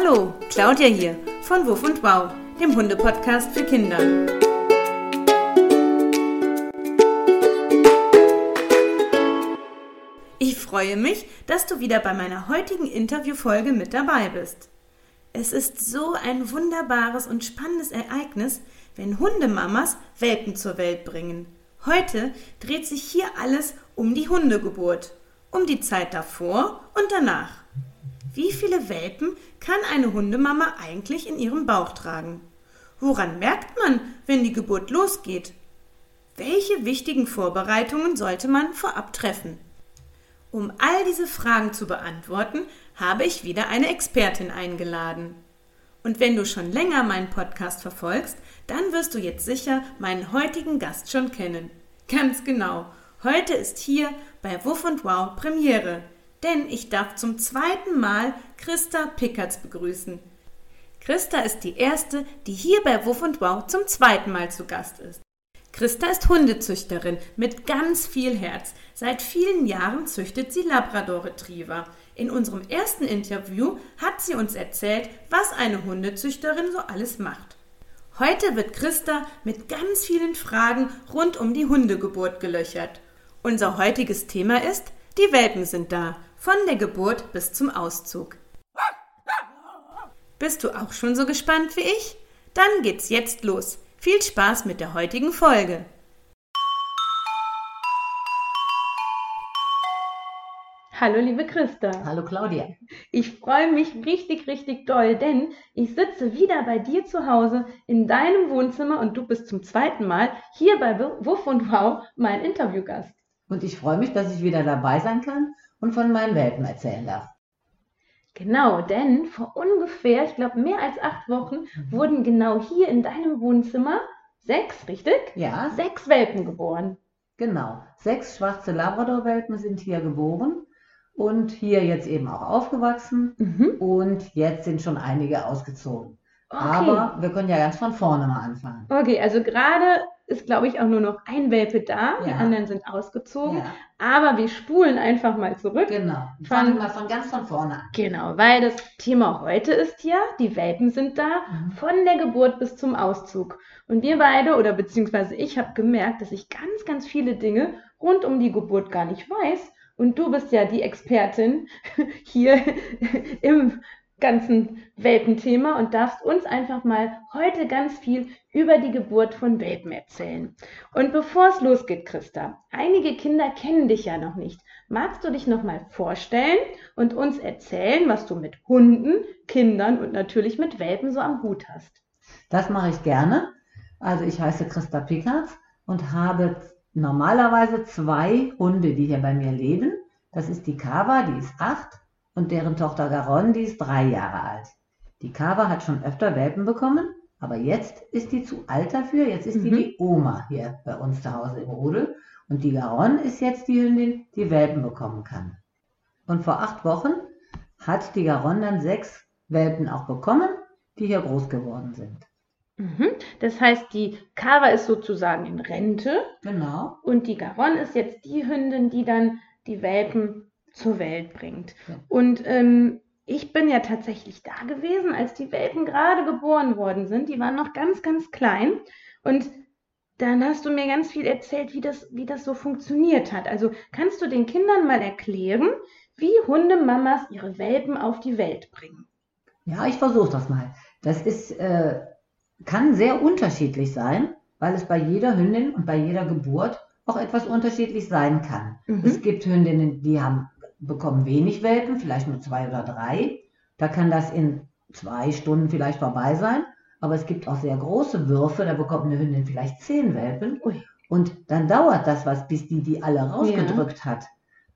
Hallo, Claudia hier von Wuff und Wow, dem Hundepodcast für Kinder. Ich freue mich, dass du wieder bei meiner heutigen Interviewfolge mit dabei bist. Es ist so ein wunderbares und spannendes Ereignis, wenn Hundemamas Welpen zur Welt bringen. Heute dreht sich hier alles um die Hundegeburt, um die Zeit davor und danach. Wie viele Welpen kann eine Hundemama eigentlich in ihrem Bauch tragen? Woran merkt man, wenn die Geburt losgeht? Welche wichtigen Vorbereitungen sollte man vorab treffen? Um all diese Fragen zu beantworten, habe ich wieder eine Expertin eingeladen. Und wenn du schon länger meinen Podcast verfolgst, dann wirst du jetzt sicher meinen heutigen Gast schon kennen. Ganz genau. Heute ist hier bei Wuff und Wow Premiere denn ich darf zum zweiten Mal Christa Pickertz begrüßen. Christa ist die erste, die hier bei Wuff und Wow zum zweiten Mal zu Gast ist. Christa ist Hundezüchterin mit ganz viel Herz. Seit vielen Jahren züchtet sie Labrador Retriever. In unserem ersten Interview hat sie uns erzählt, was eine Hundezüchterin so alles macht. Heute wird Christa mit ganz vielen Fragen rund um die Hundegeburt gelöchert. Unser heutiges Thema ist, die Welpen sind da von der Geburt bis zum Auszug. Bist du auch schon so gespannt wie ich? Dann geht's jetzt los. Viel Spaß mit der heutigen Folge. Hallo liebe Christa. Hallo Claudia. Ich freue mich richtig, richtig doll, denn ich sitze wieder bei dir zu Hause in deinem Wohnzimmer und du bist zum zweiten Mal hier bei Wuff und Wow mein Interviewgast. Und ich freue mich, dass ich wieder dabei sein kann und von meinen Welpen erzählen darf. Genau, denn vor ungefähr, ich glaube, mehr als acht Wochen mhm. wurden genau hier in deinem Wohnzimmer sechs, richtig? Ja. Sechs Welpen geboren. Genau, sechs schwarze Labrador-Welpen sind hier geboren und hier jetzt eben auch aufgewachsen mhm. und jetzt sind schon einige ausgezogen. Okay. Aber wir können ja ganz von vorne mal anfangen. Okay, also gerade ist, glaube ich, auch nur noch ein Welpe da. Ja. Die anderen sind ausgezogen. Ja. Aber wir spulen einfach mal zurück. Genau. Fangen wir von ganz von vorne an. Genau, weil das Thema heute ist ja, die Welpen sind da, mhm. von der Geburt bis zum Auszug. Und wir beide, oder beziehungsweise ich, habe gemerkt, dass ich ganz, ganz viele Dinge rund um die Geburt gar nicht weiß. Und du bist ja die Expertin hier im ganzen Welpenthema und darfst uns einfach mal heute ganz viel über die Geburt von Welpen erzählen. Und bevor es losgeht, Christa, einige Kinder kennen dich ja noch nicht. Magst du dich noch mal vorstellen und uns erzählen, was du mit Hunden, Kindern und natürlich mit Welpen so am Hut hast? Das mache ich gerne. Also ich heiße Christa Pickert und habe normalerweise zwei Hunde, die hier bei mir leben. Das ist die Kava, die ist acht und deren Tochter Garonne, die ist drei Jahre alt. Die Kava hat schon öfter Welpen bekommen, aber jetzt ist die zu alt dafür. Jetzt ist mhm. die die Oma hier bei uns zu Hause im Rudel. Und die Garonne ist jetzt die Hündin, die Welpen bekommen kann. Und vor acht Wochen hat die Garonne dann sechs Welpen auch bekommen, die hier groß geworden sind. Mhm. Das heißt, die Kava ist sozusagen in Rente. Genau. Und die Garonne ist jetzt die Hündin, die dann die Welpen zur Welt bringt. Ja. Und ähm, ich bin ja tatsächlich da gewesen, als die Welpen gerade geboren worden sind. Die waren noch ganz, ganz klein. Und dann hast du mir ganz viel erzählt, wie das, wie das so funktioniert hat. Also kannst du den Kindern mal erklären, wie Hundemamas ihre Welpen auf die Welt bringen? Ja, ich versuche das mal. Das ist, äh, kann sehr unterschiedlich sein, weil es bei jeder Hündin und bei jeder Geburt auch etwas unterschiedlich sein kann. Mhm. Es gibt Hündinnen, die haben bekommen wenig Welpen, vielleicht nur zwei oder drei. Da kann das in zwei Stunden vielleicht vorbei sein. Aber es gibt auch sehr große Würfe, da bekommt eine Hündin vielleicht zehn Welpen. Ui. Und dann dauert das was, bis die die alle rausgedrückt ja. hat.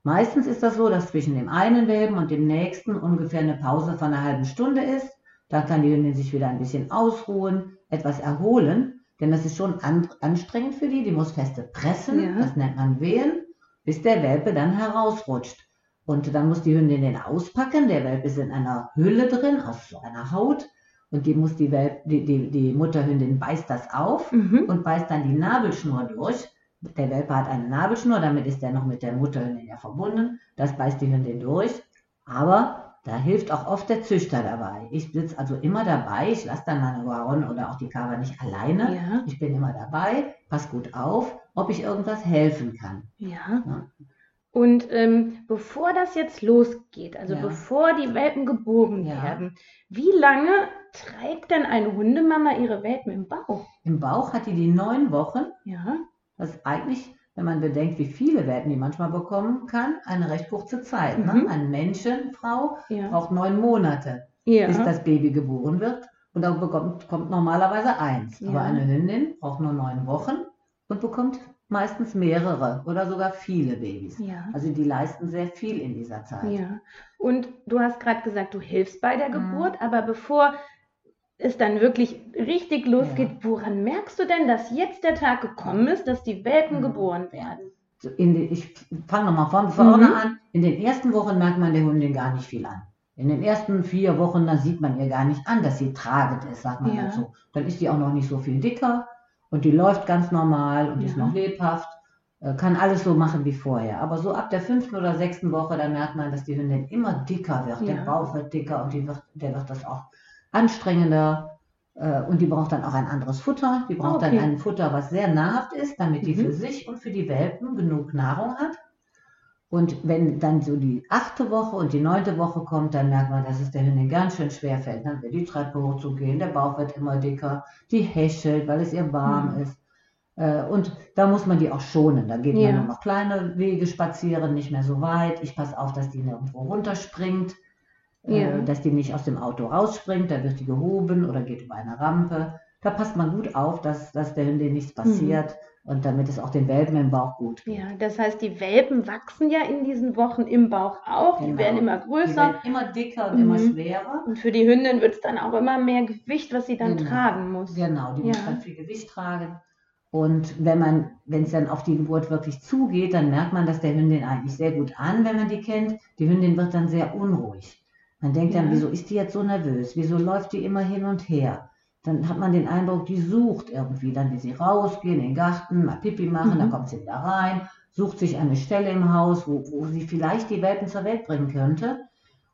Meistens ist das so, dass zwischen dem einen Welpen und dem nächsten ungefähr eine Pause von einer halben Stunde ist. Da kann die Hündin sich wieder ein bisschen ausruhen, etwas erholen. Denn das ist schon an, anstrengend für die. Die muss feste pressen, ja. das nennt man Wehen, bis der Welpe dann herausrutscht. Und dann muss die Hündin den auspacken. Der Welpe ist in einer Hülle drin, aus so einer Haut. Und die muss die, Welp, die, die, die Mutterhündin beißt das auf mhm. und beißt dann die Nabelschnur durch. Der Welpe hat eine Nabelschnur, damit ist er noch mit der Mutterhündin ja verbunden. Das beißt die Hündin durch. Aber Da hilft auch oft der Züchter dabei. Ich sitze also immer dabei. Ich lasse dann meine Garonne oder auch die Kawa nicht alleine. Ja. Ich bin immer dabei, pass gut auf, ob ich irgendwas helfen kann. Ja. Ja. Und ähm, bevor das jetzt losgeht, also Ja. bevor die Welpen geboren Ja. werden, wie lange trägt denn eine Hundemama ihre Welpen im Bauch? Im Bauch hat die die neun Wochen. Ja. Das ist eigentlich, wenn man bedenkt, wie viele Welpen die manchmal bekommen kann, eine recht kurze Zeit. Mhm. Ne? Eine Menschenfrau Ja. braucht neun Monate, bis das Baby geboren wird. Und da bekommt, kommt normalerweise eins. Aber eine Hündin braucht nur neun Wochen und bekommt meistens mehrere oder sogar viele Babys. Ja. Also die leisten sehr viel in dieser Zeit. Ja. Und du hast gerade gesagt, du hilfst bei der Mhm. Geburt, aber bevor es dann wirklich richtig losgeht, woran merkst du denn, dass jetzt der Tag gekommen ist, dass die Welpen Mhm. geboren werden? Den, ich fange nochmal von vorne Mhm. an. In den ersten Wochen merkt man der Hündin gar nicht viel an. In den ersten vier Wochen, da sieht man ihr gar nicht an, dass sie tragend ist, sagt man Ja. dazu. Dann ist sie auch noch nicht so viel dicker und die läuft ganz normal und ist Ja. noch lebhaft, äh, kann alles so machen wie vorher. Aber so ab der fünften oder sechsten Woche, da merkt man, dass die Hündin immer dicker wird. Der Ja. Bauch wird dicker und die wird, der wird das auch anstrengender. äh, Und die braucht dann auch ein anderes Futter. Die braucht Okay. dann ein Futter, was sehr nahrhaft ist, damit die Mhm. für sich und für die Welpen genug Nahrung hat. Und wenn dann so die achte Woche und die neunte Woche kommt, dann merkt man, dass es der Hündin ganz schön schwer fällt. Dann wird die Treppe hochzugehen, der Bauch wird immer dicker, die häschelt, weil es ihr warm Mhm. ist. Äh, Und da muss man die auch schonen. Da geht Ja. man nur noch kleine Wege spazieren, nicht mehr so weit. Ich passe auf, dass die nirgendwo runterspringt, Ja. äh, dass die nicht aus dem Auto rausspringt. Da wird die gehoben oder geht über eine Rampe. Da passt man gut auf, dass, dass der Hündin nichts passiert und damit es auch den Welpen im Bauch gut geht. Ja, das heißt, die Welpen wachsen ja in diesen Wochen im Bauch auch, die Genau. werden immer Die größer werden immer dicker und immer Mhm. schwerer. und für die Hündin wird es dann auch immer mehr Gewicht, was sie dann Genau. tragen muss. Genau, die Ja. muss dann viel Gewicht tragen. Und wenn man, wenn es dann auf die Geburt wirklich zugeht, dann merkt man das der Hündin eigentlich sehr gut an, wenn man die kennt. Die Hündin wird dann sehr unruhig. Man denkt dann, Ja. wieso ist die jetzt so nervös? Wieso läuft die immer hin und her? Dann hat man den Eindruck, die sucht irgendwie. Dann will sie rausgehen in den Garten, mal Pipi machen, Mhm. dann kommt sie wieder rein, sucht sich eine Stelle im Haus, wo, wo sie vielleicht die Welpen zur Welt bringen könnte.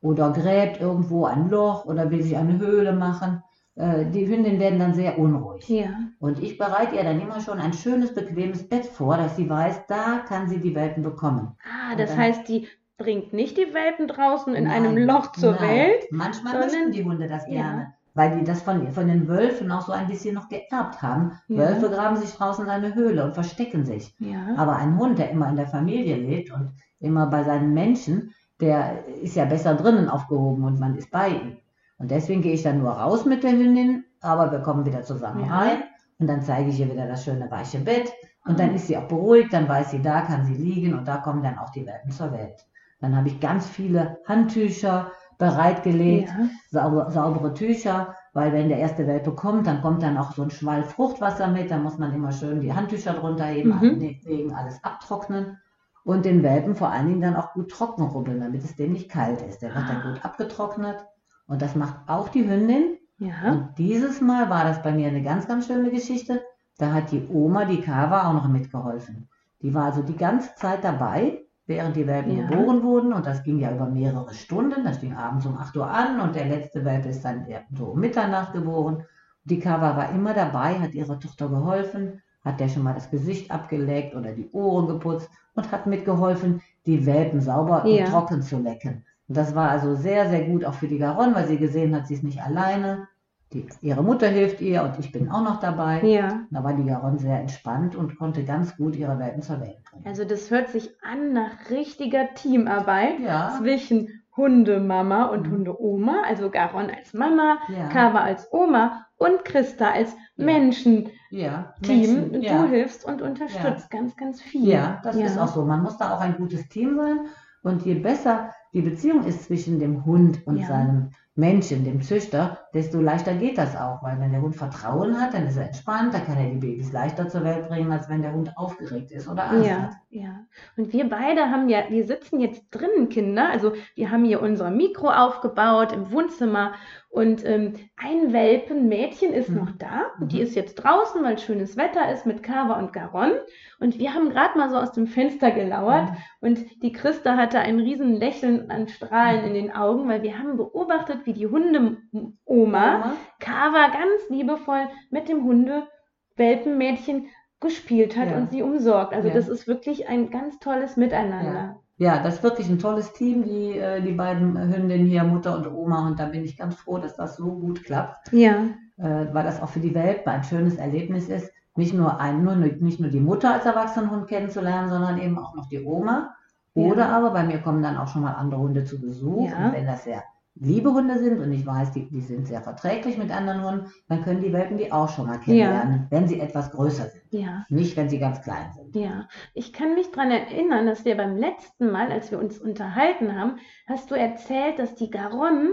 Oder gräbt irgendwo ein Loch oder will sich eine Höhle machen. Äh, Die Hündinnen werden dann sehr unruhig. Ja, Und ich bereite ihr dann immer schon ein schönes, bequemes Bett vor, dass sie weiß, da kann sie die Welpen bekommen. ah, das heißt, die bringt nicht die Welpen draußen in einem Nein, Loch zur nein. Welt. Manchmal möchten die Hunde das Ja. Weil die das von, von den Wölfen auch so ein bisschen noch geerbt haben. Ja. Wölfe graben sich draußen in eine Höhle und verstecken sich. Ja, Aber ein Hund, der immer in der Familie lebt und immer bei seinen Menschen, der ist ja besser drinnen aufgehoben und man ist bei ihm. Und deswegen gehe ich dann nur raus mit der Hündin, aber wir kommen wieder zusammen Ja. rein und dann zeige ich ihr wieder das schöne weiche Bett und Ah. dann ist sie auch beruhigt, dann weiß sie, da kann sie liegen und da kommen dann auch die Welpen zur Welt. Dann habe ich ganz viele Handtücher bereitgelegt, ja, sauber, saubere Tücher, weil wenn der erste Welpe kommt, dann kommt dann auch so ein Schwall Fruchtwasser mit, dann muss man immer schön die Handtücher drunter heben, Mhm. wegen alles abtrocknen und den Welpen vor allen Dingen dann auch gut trocken rubbeln, damit es dem nicht kalt ist. Der wird dann Ah. gut abgetrocknet und das macht auch die Hündin. ja. Und dieses Mal war das bei mir eine ganz, ganz schöne Geschichte. Da hat die Oma, die Kava, auch noch mitgeholfen. Die war also die ganze Zeit dabei, während die Welpen Ja. geboren wurden. Und das ging ja über mehrere Stunden. Das ging abends um 8 Uhr an und der letzte Welpe ist dann so um Mitternacht geboren. Die Kava war immer dabei, hat ihrer Tochter geholfen, hat der schon mal das Gesicht abgeleckt oder die Ohren geputzt und hat mitgeholfen, die Welpen sauber Ja. und trocken zu lecken. Und das war also sehr, sehr gut auch für die Garonne, weil sie gesehen hat, sie ist nicht alleine. Die, ihre Mutter hilft ihr und ich bin auch noch dabei. Ja, Da war die Garonne sehr entspannt und konnte ganz gut ihre Welpen zur Welt bringen. also das hört sich an nach richtiger Teamarbeit Ja, zwischen Hundemama und Mhm. Hundeoma, also Garon als Mama, ja, Kava als Oma und Christa als Ja. Menschen-Team. ja. Menschen, Du hilfst und unterstützt ganz, ganz viel. Ja, das ist auch so. Man muss da auch ein gutes Team sein. Und je besser die Beziehung ist zwischen dem Hund und seinem Menschen, dem Züchter, desto leichter geht das auch, weil wenn der Hund Vertrauen hat, dann ist er entspannt, dann kann er die Babys leichter zur Welt bringen, als wenn der Hund aufgeregt ist oder Angst Ja, hat. ja. Und wir beide haben ja, wir sitzen jetzt drinnen, Kinder. Also wir haben hier unser Mikro aufgebaut im Wohnzimmer und ähm, ein Welpenmädchen ist Mhm. noch da und die Mhm. ist jetzt draußen, weil schönes Wetter ist mit Kava und Garon. Und wir haben gerade mal so aus dem Fenster gelauert und die Christa hatte ein riesen Lächeln an Strahlen in den Augen, weil wir haben beobachtet, wie die Hundeoma Kava ganz liebevoll mit dem Hunde-Welpenmädchen gespielt hat Ja. und sie umsorgt. Also Ja. das ist wirklich ein ganz tolles Miteinander. Ja, das ist wirklich ein tolles Team, die, äh, die beiden Hündinnen hier, Mutter und Oma. Und da bin ich ganz froh, dass das so gut klappt, Ja, äh, weil das auch für die Welpen ein schönes Erlebnis ist, nicht nur, ein, nur, nicht nur die Mutter als Erwachsenenhund kennenzulernen, sondern eben auch noch die Oma. Oder Ja. aber bei mir kommen dann auch schon mal andere Hunde zu Besuch. Ja. Und wenn das sehr liebe Hunde sind und ich weiß, die, die sind sehr verträglich mit anderen Hunden, dann können die Welpen die auch schon mal kennenlernen, wenn sie etwas größer sind. ja, Nicht, wenn sie ganz klein sind. ja. Ich kann mich daran erinnern, dass wir beim letzten Mal, als wir uns unterhalten haben, hast du erzählt, dass die Garonne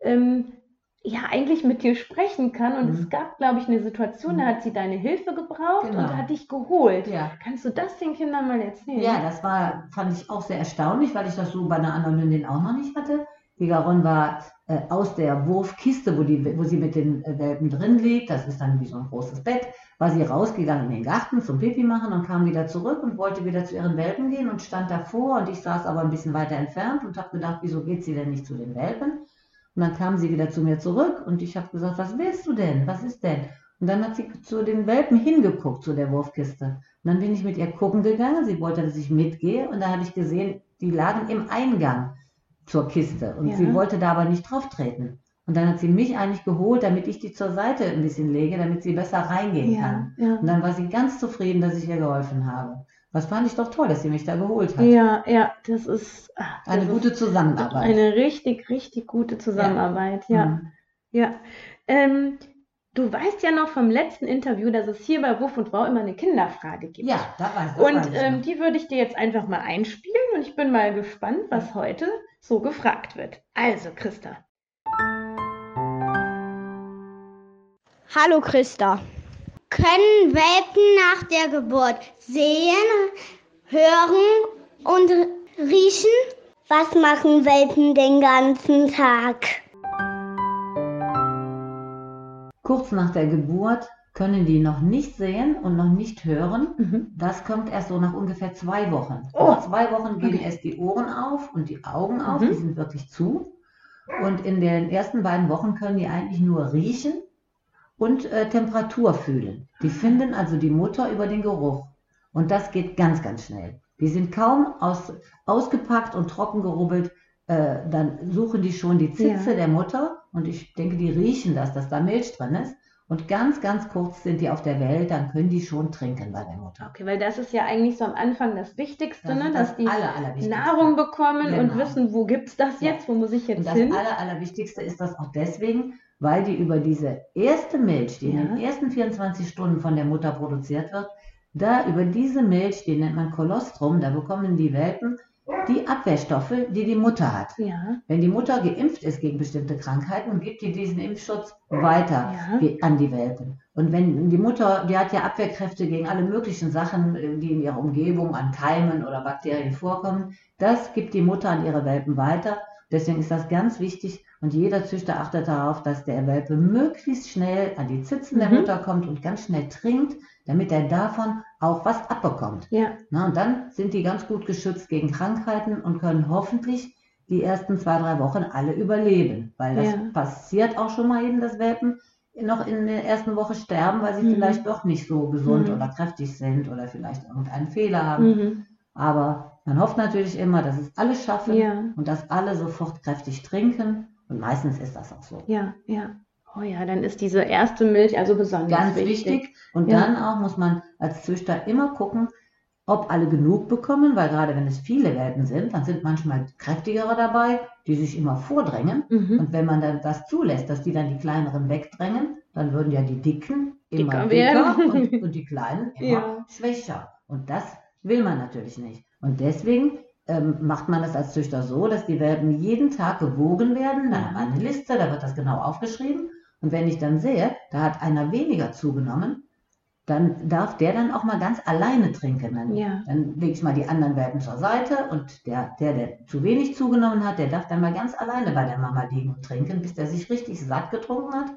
ähm, ja eigentlich mit dir sprechen kann. Und Mhm. es gab, glaube ich, eine Situation, da Mhm. hat sie deine Hilfe gebraucht Genau. und hat dich geholt. Ja. Kannst du das den Kindern mal erzählen? Ja, das war, fand ich auch sehr erstaunlich, weil ich das so bei einer anderen Hündin auch noch nicht hatte. Die Garonne war äh, aus der Wurfkiste, wo, die, wo sie mit den äh, Welpen drin liegt, das ist dann wie so ein großes Bett, war sie rausgegangen in den Garten zum Pipi machen und kam wieder zurück und wollte wieder zu ihren Welpen gehen und stand davor und ich saß aber ein bisschen weiter entfernt und habe gedacht, wieso geht sie denn nicht zu den Welpen? Und dann kam sie wieder zu mir zurück und ich habe gesagt, was willst du denn? Was ist denn? Und dann hat sie zu den Welpen hingeguckt, zu der Wurfkiste. Und dann bin ich mit ihr gucken gegangen. Sie wollte, dass ich mitgehe. Und da habe ich gesehen, die lagen im Eingang zur Kiste. Und Ja. sie wollte da aber nicht drauf treten. Und dann hat sie mich eigentlich geholt, damit ich die zur Seite ein bisschen lege, damit sie besser reingehen ja, kann. ja. Und dann war sie ganz zufrieden, dass ich ihr geholfen habe. Das fand ich doch toll, dass sie mich da geholt hat. Ja, ja, das ist, ah, das Eine ist gute Zusammenarbeit. eine richtig, richtig gute Zusammenarbeit. Ja, Mhm. ja. Ähm, du weißt ja noch vom letzten Interview, dass es hier bei Wuff und Wow immer eine Kinderfrage gibt. Ja, da weiß das Und ähm, die würde ich dir jetzt einfach mal einspielen und ich bin mal gespannt, was heute so gefragt wird. Also, Christa. Hallo Christa. Können Welpen nach der Geburt sehen, hören und riechen? Was machen Welpen den ganzen Tag? Kurz nach der Geburt können die noch nicht sehen und noch nicht hören. Mhm. Das kommt erst so nach ungefähr zwei Wochen. Oh. Nach zwei Wochen gehen Okay. erst die Ohren auf und die Augen auf, Mhm. die sind wirklich zu. Und in den ersten beiden Wochen können die eigentlich nur riechen und äh, Temperatur fühlen. Die finden also die Mutter über den Geruch. Und das geht ganz, ganz schnell. Die sind kaum aus, ausgepackt und trocken gerubbelt. Äh, dann suchen die schon die Zitze Ja. der Mutter und ich denke, die riechen das, dass da Milch drin ist. Und ganz, ganz kurz sind die auf der Welt, dann können die schon trinken bei der Mutter. Okay, weil das ist ja eigentlich so am Anfang das Wichtigste, Das ne? dass das die Aller. Nahrung bekommen und Genau. wissen, wo gibt's das Ja. jetzt, wo muss ich Und jetzt das hin? Aller, Allerwichtigste ist das auch deswegen, weil die über diese erste Milch, die in Ja. den ersten 24 Stunden von der Mutter produziert wird, da über diese Milch, die nennt man Kolostrum, da bekommen die Welpen die Abwehrstoffe, die die Mutter hat. Ja, Wenn die Mutter geimpft ist gegen bestimmte Krankheiten, gibt die diesen Impfschutz weiter Ja. an die Welpen. Und wenn die Mutter, die hat ja Abwehrkräfte gegen alle möglichen Sachen, äh, die in ihrer Umgebung an Keimen oder Bakterien vorkommen, das gibt die Mutter an ihre Welpen weiter. Deswegen ist das ganz wichtig und jeder Züchter achtet darauf, dass der Welpe möglichst schnell an die Zitzen der Mhm. Mutter kommt und ganz schnell trinkt, damit er davon auch was abbekommt. ja, Na, und dann sind die ganz gut geschützt gegen Krankheiten und können hoffentlich die ersten zwei, drei Wochen alle überleben. Weil das Ja. passiert auch schon mal eben, dass Welpen noch in der ersten Woche sterben, weil sie Mhm. vielleicht doch nicht so gesund Mhm. oder kräftig sind oder vielleicht irgendeinen Fehler haben. mhm. Aber man hofft natürlich immer, dass es alle schaffen ja, und dass alle sofort kräftig trinken. Und meistens ist das auch so. ja, ja. Oh ja, dann ist diese erste Milch also besonders Ganz wichtig. Und Ja. dann auch muss man als Züchter immer gucken, ob alle genug bekommen, weil gerade wenn es viele Welpen sind, dann sind manchmal kräftigere dabei, die sich immer vordrängen. Mhm. Und wenn man dann das zulässt, dass die dann die kleineren wegdrängen, dann würden ja die Dicken immer Dicker dicker, und, und die Kleinen immer Ja. schwächer. Und das will man natürlich nicht. Und deswegen ähm, macht man das als Züchter so, dass die Welpen jeden Tag gewogen werden. Dann haben wir eine Liste, da wird das genau aufgeschrieben. Und wenn ich dann sehe, da hat einer weniger zugenommen, dann darf der dann auch mal ganz alleine trinken. Dann, Ja. dann lege ich mal die anderen Welpen zur Seite und der, der, der zu wenig zugenommen hat, der darf dann mal ganz alleine bei der Mama liegen und trinken, bis der sich richtig satt getrunken hat.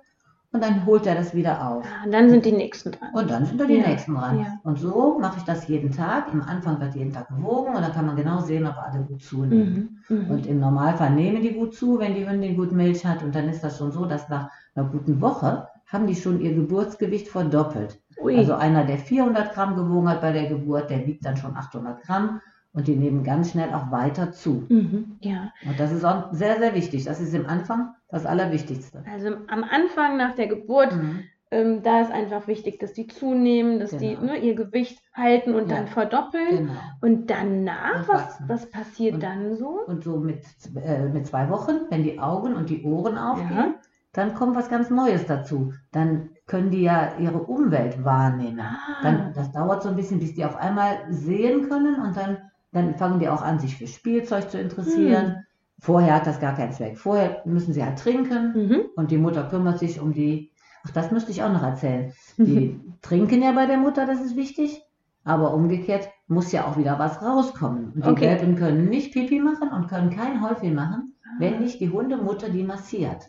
Und dann holt er das wieder auf. Ah, Und dann sind die nächsten dran. Und dann sind da die Ja, nächsten dran. ja. Und so mache ich das jeden Tag. Am Anfang wird jeden Tag gewogen und dann kann man genau sehen, ob alle gut zunehmen. Mhm. Mhm. Und im Normalfall nehmen die gut zu, wenn die Hündin gut Milch hat. Und dann ist das schon so, dass nach einer guten Woche haben die schon ihr Geburtsgewicht verdoppelt. Ui. Also einer, der 400 Gramm gewogen hat bei der Geburt, der wiegt dann schon 800 Gramm. Und die nehmen ganz schnell auch weiter zu. mhm. Ja. Und das ist auch sehr, sehr wichtig. Das ist im Anfang das Allerwichtigste. Also am Anfang nach der Geburt, Mhm. ähm, da ist einfach wichtig, dass die zunehmen, dass die Genau. ne, ihr Gewicht halten und Ja. dann verdoppeln. Genau. Und danach, was, was passiert Und- dann so? Und so mit, äh, mit zwei Wochen, wenn die Augen und die Ohren aufgehen, Ja. dann kommt was ganz Neues dazu. Dann können die ja ihre Umwelt wahrnehmen. Ah. Dann, das dauert so ein bisschen, bis die auf einmal sehen können und dann, dann fangen die auch an, sich für Spielzeug zu interessieren. Hm. Vorher hat das gar keinen Zweck. Vorher müssen sie halt trinken Mhm. und die Mutter kümmert sich um die. Ach, das müsste ich auch noch erzählen. Mhm. Die trinken ja bei der Mutter, das ist wichtig. Aber umgekehrt muss ja auch wieder was rauskommen. Und die Okay. Welpen können nicht Pipi machen und können kein Häufchen machen, wenn nicht die Hundemutter die massiert.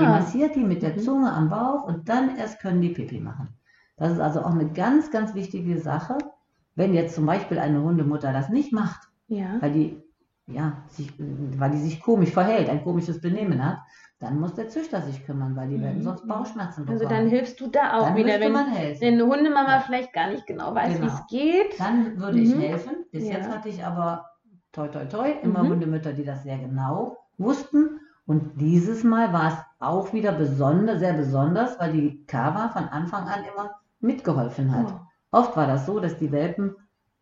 Die Ah. massiert die mit der Mhm. Zunge am Bauch und dann erst können die Pipi machen. Das ist also auch eine ganz, ganz wichtige Sache. Wenn jetzt zum Beispiel eine Hundemutter das nicht macht, Ja. weil die, ja, sich, weil die sich komisch verhält, ein komisches Benehmen hat, dann muss der Züchter sich kümmern, weil die werden Mhm. sonst Bauchschmerzen bekommen. Also dann hilfst du da auch Dann wieder, wenn, man helfen. wenn eine Hundemama Ja. vielleicht gar nicht genau weiß, wie Genau. es geht. Dann würde ich Mhm. helfen. Bis Ja. jetzt hatte ich aber toi toi toi immer Mhm. Hundemütter, die das sehr genau wussten. Und dieses Mal war es auch wieder besonders, sehr besonders, weil die Kawa von Anfang an immer mitgeholfen hat. Oh. Oft war das so, dass die Welpen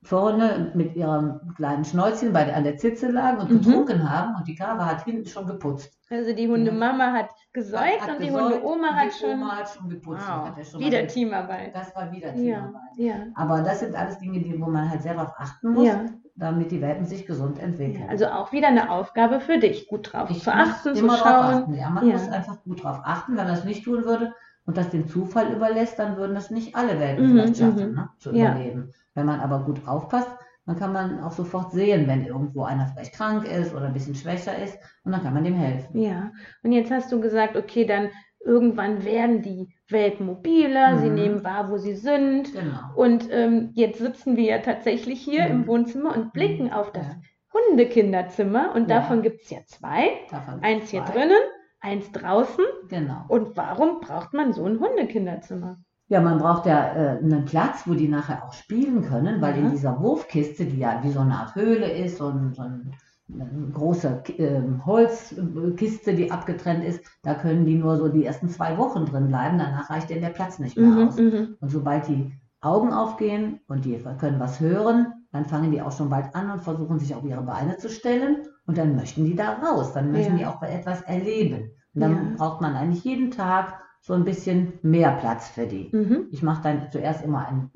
vorne mit ihrem kleinen Schnäuzchen bei an der Zitze lagen und Mhm. getrunken haben und die Kawa hat hinten schon geputzt. Also die Hundemama hat gesäugt Hat und die Hundeoma und hat die schon. Oma hat schon geputzt. Wow. Hat schon Wieder. Teamarbeit. Das war wieder Ja, Teamarbeit. ja. Aber das sind alles Dinge, die, wo man halt sehr darauf achten muss, Ja. damit die Welpen sich gesund entwickeln. Also auch wieder eine Aufgabe für dich, gut drauf ich zu achten, zu schauen. achten. Ja, man Ja. muss einfach gut drauf achten. Wenn man das nicht tun würde und das dem Zufall überlässt, dann würden das nicht alle Welpen Mhm, vielleicht schaffen, mhm. ne, zu Ja. überleben. Wenn man aber gut aufpasst, dann kann man auch sofort sehen, wenn irgendwo einer vielleicht krank ist oder ein bisschen schwächer ist und dann kann man dem helfen. Ja, und jetzt hast du gesagt, okay, dann irgendwann werden die Welpen mobiler, sie Mhm. nehmen wahr, wo sie sind. Genau. Und ähm, jetzt sitzen wir ja tatsächlich hier Mhm. im Wohnzimmer und blicken auf das Ja. Hundekinderzimmer. Und Ja. davon gibt es ja zwei. Davon Eins hier zwei. drinnen, eins draußen. Genau. Und warum braucht man so ein Hundekinderzimmer? Ja, man braucht ja äh, einen Platz, wo die nachher auch spielen können, weil Ja. in dieser Wurfkiste, die ja wie so eine Art Höhle ist, so, ein, so ein, eine große ähm, Holzkiste, die abgetrennt ist, da können die nur so die ersten zwei Wochen drin bleiben, danach reicht denen der Platz nicht mehr Mhm, aus. mhm. Und sobald die Augen aufgehen und die können was hören, dann fangen die auch schon bald an und versuchen sich auf ihre Beine zu stellen und dann möchten die da raus, dann möchten Ja. die auch etwas erleben. Und dann Ja. braucht man eigentlich jeden Tag so ein bisschen mehr Platz für die. Mhm. Ich mache dann zuerst immer ein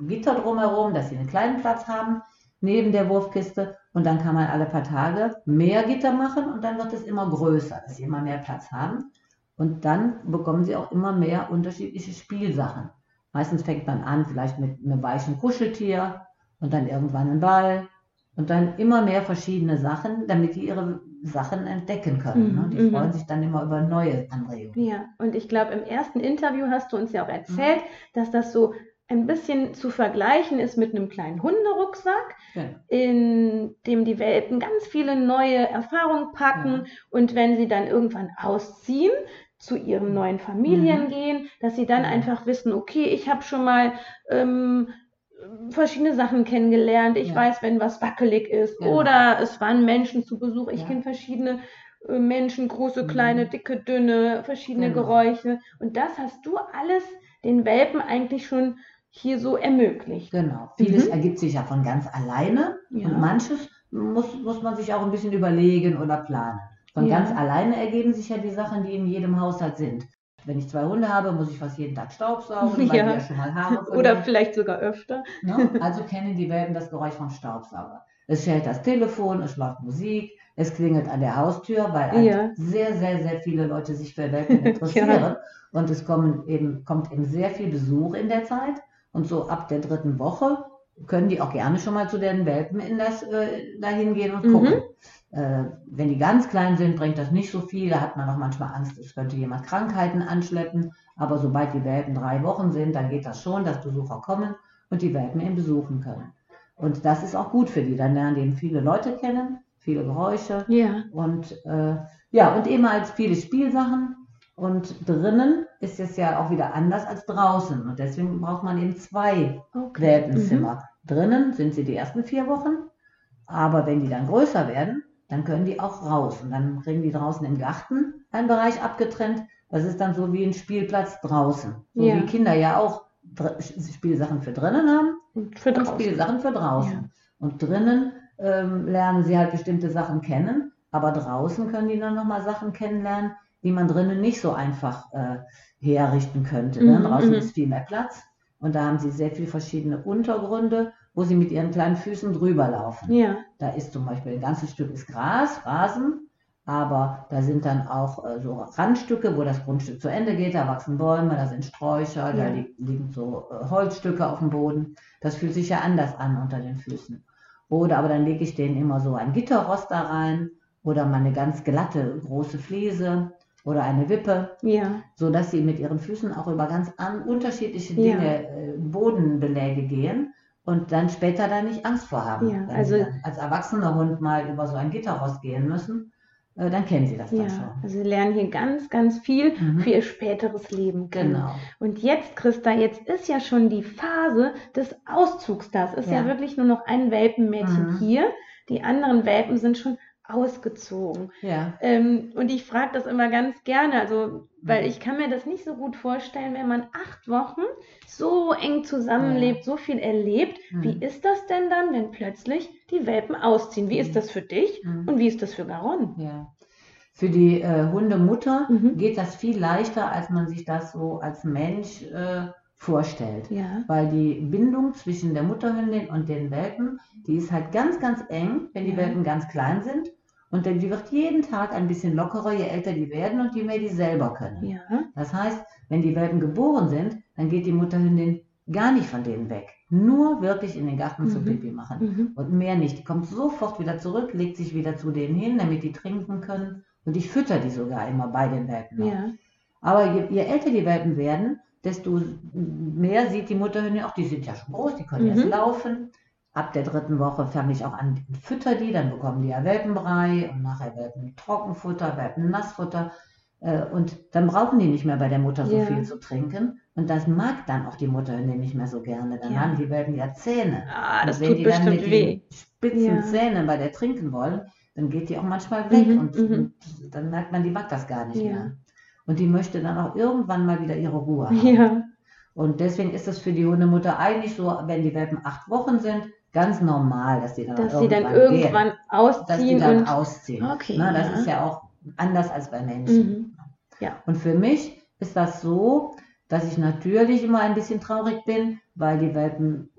Gitter drumherum, dass sie einen kleinen Platz haben neben der Wurfkiste und dann kann man alle paar Tage mehr Gitter machen und dann wird es immer größer, dass sie immer mehr Platz haben und dann bekommen sie auch immer mehr unterschiedliche Spielsachen. Meistens fängt man an vielleicht mit einem weichen Kuscheltier und dann irgendwann einen Ball und dann immer mehr verschiedene Sachen, damit die ihre Sachen entdecken können. Mhm, Ne? Die mhm. freuen sich dann immer über neue Anregungen. Ja, und ich glaube, im ersten Interview hast du uns ja auch erzählt, dass das so ein bisschen zu vergleichen ist mit einem kleinen Hunderucksack, Genau. in dem die Welpen ganz viele neue Erfahrungen packen Ja. und wenn sie dann irgendwann ausziehen, zu ihren neuen Familien Mhm. gehen, dass sie dann Ja. einfach wissen, okay, ich habe schon mal ähm, verschiedene Sachen kennengelernt. Ich Ja. weiß, wenn was wackelig ist. Genau. Oder es waren Menschen zu Besuch. Ich Ja. kenne verschiedene äh, Menschen, große, Mhm. kleine, dicke, dünne, verschiedene Genau. Geräusche. Und das hast du alles den Welpen eigentlich schon hier so ermöglicht. Genau. Vieles Mhm. ergibt sich ja von ganz alleine Ja. und manches muss, muss man sich auch ein bisschen überlegen oder planen. Von Ja. ganz alleine ergeben sich ja die Sachen, die in jedem Haushalt sind. Wenn ich zwei Hunde habe, muss ich fast jeden Tag staubsaugen, weil Ja. die ja schon mal Haare Oder vielleicht sogar öfter. Ne? Also kennen die Welpen das Geräusch vom Staubsauger. Es schellt das Telefon, es läuft Musik, es klingelt an der Haustür, weil halt Ja. sehr, sehr, sehr viele Leute sich für Welpen interessieren. Und es kommen eben, kommt eben sehr viel Besuch in der Zeit. Und so ab der dritten Woche können die auch gerne schon mal zu den Welpen in das, äh, dahin gehen und Mhm. gucken. Äh, wenn die ganz klein sind, bringt das nicht so viel. Da hat man auch manchmal Angst, es könnte jemand Krankheiten anschleppen. Aber sobald die Welpen drei Wochen sind, dann geht das schon, dass Besucher kommen und die Welpen eben besuchen können. Und das ist auch gut für die. Dann lernen die eben viele Leute kennen, viele Geräusche Ja. und äh, ja, und eben als viele Spielsachen. Und drinnen ist es ja auch wieder anders als draußen. Und deswegen braucht man eben zwei Okay. Welpenzimmer. Drinnen sind sie die ersten vier Wochen, aber wenn die dann größer werden, dann können die auch raus. Und dann kriegen die draußen im Garten einen Bereich abgetrennt. Das ist dann so wie ein Spielplatz draußen. So Ja. wie Kinder ja auch Spielsachen für drinnen haben Und für und. Spielsachen für draußen. Ja. Und drinnen ähm, lernen sie halt bestimmte Sachen kennen, aber draußen können die dann nochmal Sachen kennenlernen, die man drinnen nicht so einfach äh, herrichten könnte. Ne? Mhm, Draußen mhm. ist viel mehr Platz und da haben sie sehr viele verschiedene Untergründe, wo sie mit ihren kleinen Füßen drüber laufen. Ja. Da ist zum Beispiel ein ganzes Stück ist Gras, Rasen, aber da sind dann auch äh, so Randstücke, wo das Grundstück zu Ende geht. Da wachsen Bäume, da sind Sträucher, da Ja. li liegen so äh, Holzstücke auf dem Boden. Das fühlt sich ja anders an unter den Füßen. Oder aber dann lege ich denen immer so ein Gitterrost da rein oder mal eine ganz glatte große Fliese oder eine Wippe, Ja. so dass sie mit ihren Füßen auch über ganz an, unterschiedliche Ja. Dinge, äh, Bodenbeläge gehen und dann später da nicht Angst vor haben. Ja, Wenn also- als erwachsener Hund mal über so ein Gitterrost gehen müssen, äh, dann kennen sie das Ja. dann schon. Also sie lernen hier ganz, ganz viel Mhm. für ihr späteres Leben kennen. Genau. Und jetzt, Christa, jetzt ist ja schon die Phase des Auszugs da. Es ist ja, Ja. wirklich nur noch ein Welpenmädchen Mhm. hier. Die anderen Welpen sind schon ausgezogen. Ja. Ähm, und ich frage das immer ganz gerne, also, weil Mhm. ich kann mir das nicht so gut vorstellen, wenn man acht Wochen so eng zusammenlebt, so viel erlebt. Mhm. Wie ist das denn dann, wenn plötzlich die Welpen ausziehen? Wie ist Mhm. das für dich und wie ist das für Garon? Ja. Für die äh, Hundemutter Mhm. geht das viel leichter, als man sich das so als Mensch äh, vorstellt. Ja. Weil die Bindung zwischen der Mutterhündin und den Welpen, die ist halt ganz, ganz eng, wenn die Ja. Welpen ganz klein sind. Und dann, die wird jeden Tag ein bisschen lockerer, je älter die werden und je mehr die selber können. Ja. Das heißt, wenn die Welpen geboren sind, dann geht die Mutterhündin gar nicht von denen weg. Nur wirklich in den Garten zum Mhm. Pipi machen. Mhm. Und mehr nicht. Die kommt sofort wieder zurück, legt sich wieder zu denen hin, damit die trinken können. Und ich fütter die sogar immer bei den Welpen. Ja. Aber je, je älter die Welpen werden, desto mehr sieht die Mutterhündin, auch die sind ja schon groß, die können Mhm. erst laufen. Ab der dritten Woche fange ich auch an und fütter die, dann bekommen die ja Welpenbrei und nachher Welpen Trockenfutter, Welpen Nassfutter. Äh, Und dann brauchen die nicht mehr bei der Mutter so Ja. viel zu trinken. Und das mag dann auch die Mutterhündin nicht mehr so gerne. Dann Ja. haben die Welpen ja Zähne. Ah, das und wenn tut die dann bestimmt mit weh. spitzen Ja. Zähnen bei der trinken wollen, dann geht die auch manchmal weg Mhm, und, mhm. und dann merkt man, die mag das gar nicht mehr. Und die möchte dann auch irgendwann mal wieder ihre Ruhe haben. Und deswegen ist es für die Hundemutter eigentlich so, wenn die Welpen acht Wochen sind, ganz normal, dass die dann Dass sie dann irgendwann irgendwann gehen, dass die ausziehen dann und. ausziehen. Okay, Na, das ja. ist ja auch anders als bei Menschen. Mhm. Und für mich ist das so, dass ich natürlich immer ein bisschen traurig bin, weil die Welpen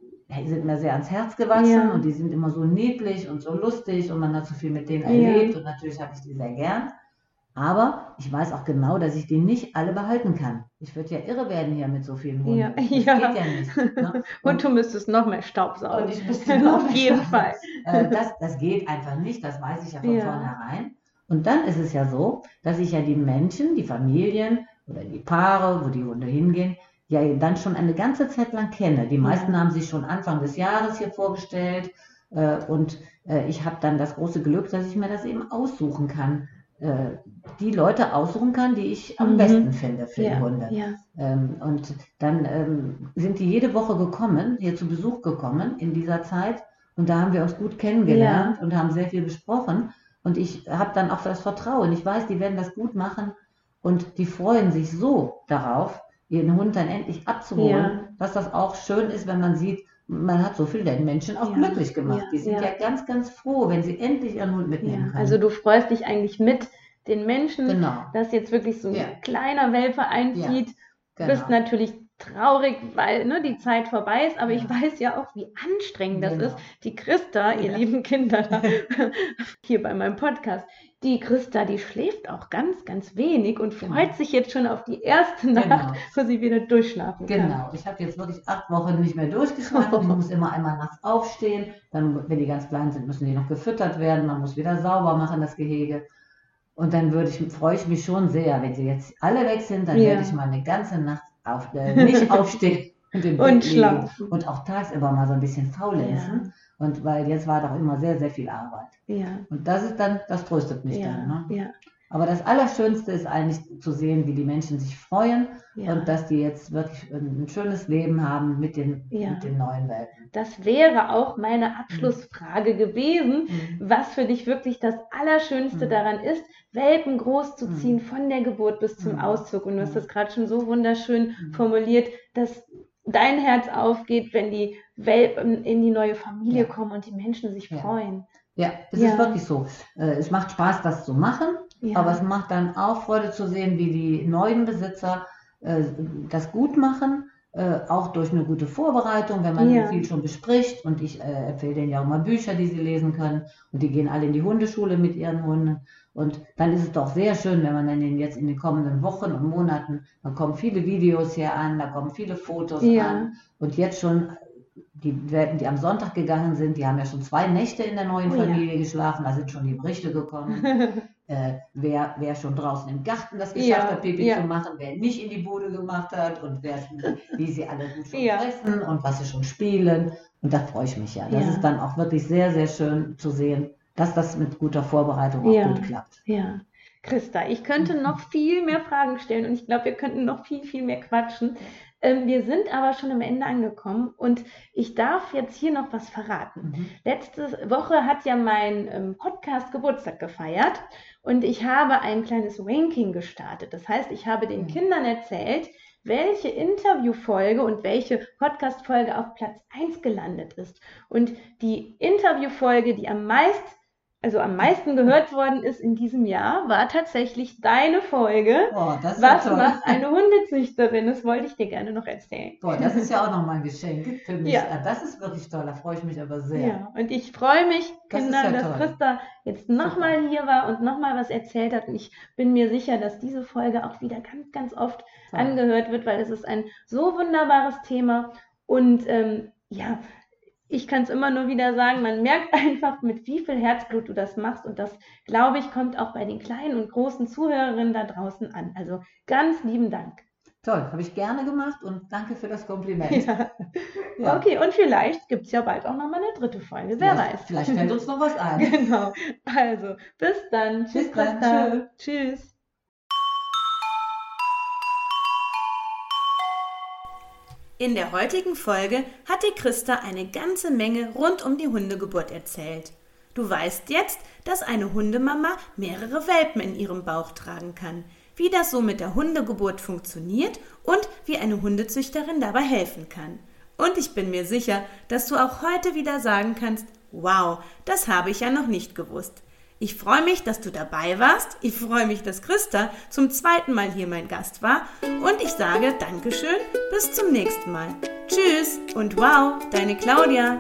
sind mir sehr ans Herz gewachsen Ja. und die sind immer so niedlich und so lustig und man hat so viel mit denen Ja. erlebt und natürlich habe ich die sehr gern. Aber ich weiß auch genau, dass ich die nicht alle behalten kann. Ich würde ja irre werden hier mit so vielen Hunden. Ja, Das ja. geht ja nicht. Ne? Und du müsstest noch mehr Staub saugen. Und ich müsste noch Auf jeden Staub Fall. äh, das, das geht einfach nicht, das weiß ich ja von Ja. vornherein. Und dann ist es ja so, dass ich ja die Menschen, die Familien oder die Paare, wo die Hunde hingehen, ja dann schon eine ganze Zeit lang kenne. Die meisten haben sich schon Anfang des Jahres hier vorgestellt äh, und äh, ich habe dann das große Glück, dass ich mir das eben aussuchen kann. Äh, die Leute aussuchen kann, die ich am Mhm. besten finde für Ja, die Hunde. ja. Ähm, und dann ähm, sind die jede Woche gekommen, hier zu Besuch gekommen in dieser Zeit. Und da haben wir uns gut kennengelernt und haben sehr viel besprochen. Und ich habe dann auch das Vertrauen. Ich weiß, die werden das gut machen. Und die freuen sich so darauf, ihren Hund dann endlich abzuholen, Ja. dass das auch schön ist, wenn man sieht, man hat so viel den Menschen auch Ja, glücklich gemacht. ja, die sind ja. ja. ganz, ganz froh, wenn sie endlich ihren Hund mitnehmen können. also du freust dich eigentlich mit den Menschen, genau, dass jetzt wirklich so ein kleiner Welpe einzieht. genau. Bist natürlich traurig, weil ne, die Zeit vorbei ist, aber ja. ich weiß ja auch, wie anstrengend das genau. ist. Die Christa, ihr lieben Kinder, hier bei meinem Podcast, die Christa, die schläft auch ganz, ganz wenig und genau. freut sich jetzt schon auf die erste genau. Nacht, wo sie wieder durchschlafen kann. Genau, ich habe jetzt wirklich acht Wochen nicht mehr durchgeschlafen. Ich muss immer einmal nachts aufstehen. Dann, wenn die ganz klein sind, müssen die noch gefüttert werden. Man muss wieder sauber machen, das Gehege. Und dann würde ich, freue ich mich schon sehr, wenn sie jetzt alle weg sind, dann ja. werde ich mal eine ganze Nacht auf, äh, nicht aufstehen und, und schlafen. Und auch tagsüber mal so ein bisschen faulenzen. Ja. Und weil jetzt war doch immer sehr, sehr viel Arbeit. Ja. Und das ist dann, das tröstet mich ja. dann. Ne? Ja. Aber das Allerschönste ist eigentlich zu sehen, wie die Menschen sich freuen ja. und dass die jetzt wirklich ein schönes Leben haben mit den, ja. mit den neuen Welten. Das wäre auch meine Abschlussfrage mhm. gewesen, mhm. was für dich wirklich das Allerschönste mhm. daran ist, Welpen großzuziehen mhm. von der Geburt bis zum mhm. Auszug. Und du hast mhm. das gerade schon so wunderschön formuliert, dass dein Herz aufgeht, wenn die Welpen in die neue Familie ja. kommen und die Menschen sich freuen. Ja, es ist wirklich so. Äh, es macht Spaß, das zu machen. Ja. Aber es macht dann auch Freude zu sehen, wie die neuen Besitzer äh, das gut machen, äh, auch durch eine gute Vorbereitung, wenn man ja. viel schon bespricht. Und ich äh, empfehle denen ja auch mal Bücher, die sie lesen können. Und die gehen alle in die Hundeschule mit ihren Hunden. Und dann ist es doch sehr schön, wenn man dann jetzt in den kommenden Wochen und Monaten, da kommen viele Videos hier an, da kommen viele Fotos ja. an. Und jetzt schon die die am Sonntag gegangen sind, die haben ja schon zwei Nächte in der neuen oh, Familie ja. geschlafen, da sind schon die Berichte gekommen. äh, wer, wer schon draußen im Garten das geschafft ja, hat, Pipi ja. zu machen, wer nicht in die Bude gemacht hat und wer, wie sie alle gut schon fressen und was sie schon spielen. Und da freue ich mich ja. Das ist dann auch wirklich sehr, sehr schön zu sehen, dass das mit guter Vorbereitung auch gut klappt. Ja. Christa, ich könnte mhm. noch viel mehr Fragen stellen und ich glaube, wir könnten noch viel, viel mehr quatschen. Ähm, wir sind aber schon am Ende angekommen und ich darf jetzt hier noch was verraten. Mhm. Letzte Woche hat ja mein ähm, Podcast Geburtstag gefeiert und ich habe ein kleines Ranking gestartet. Das heißt, ich habe den mhm. Kindern erzählt, welche Interviewfolge und welche Podcastfolge auf Platz 1 gelandet ist. Und die Interviewfolge, die am meisten also am meisten gehört worden ist in diesem Jahr, war tatsächlich deine Folge. Boah, das Was toll. macht eine Hundezüchterin? Das wollte ich dir gerne noch erzählen. Boah, das ist ja auch nochmal ein Geschenk für mich. Ja. ja. das ist wirklich toll, da freue ich mich aber sehr. Ja, und ich freue mich, das Kinder, ja dass toll. Christa jetzt nochmal hier war und nochmal was erzählt hat. Und ich bin mir sicher, dass diese Folge auch wieder ganz, ganz oft toll. angehört wird, weil es ist ein so wunderbares Thema. Und ähm, ja, ich kann es immer nur wieder sagen, man merkt einfach, mit wie viel Herzblut du das machst. Und das, glaube ich, kommt auch bei den kleinen und großen Zuhörerinnen da draußen an. Also ganz lieben Dank. Toll, habe ich gerne gemacht und danke für das Kompliment. Ja. Ja. Okay, und vielleicht gibt es ja bald auch nochmal eine dritte Folge, wer vielleicht, weiß. Vielleicht fällt uns noch was ein. Genau. Also, bis dann. Tschüss, Christa. Tschüss. In der heutigen Folge hat die Christa eine ganze Menge rund um die Hundegeburt erzählt. Du weißt jetzt, dass eine Hundemama mehrere Welpen in ihrem Bauch tragen kann, wie das so mit der Hundegeburt funktioniert und wie eine Hundezüchterin dabei helfen kann. Und ich bin mir sicher, dass du auch heute wieder sagen kannst, wow, das habe ich ja noch nicht gewusst. Ich freue mich, dass du dabei warst. Ich freue mich, dass Christa zum zweiten Mal hier mein Gast war. Und ich sage Dankeschön, bis zum nächsten Mal. Tschüss und wow, deine Claudia.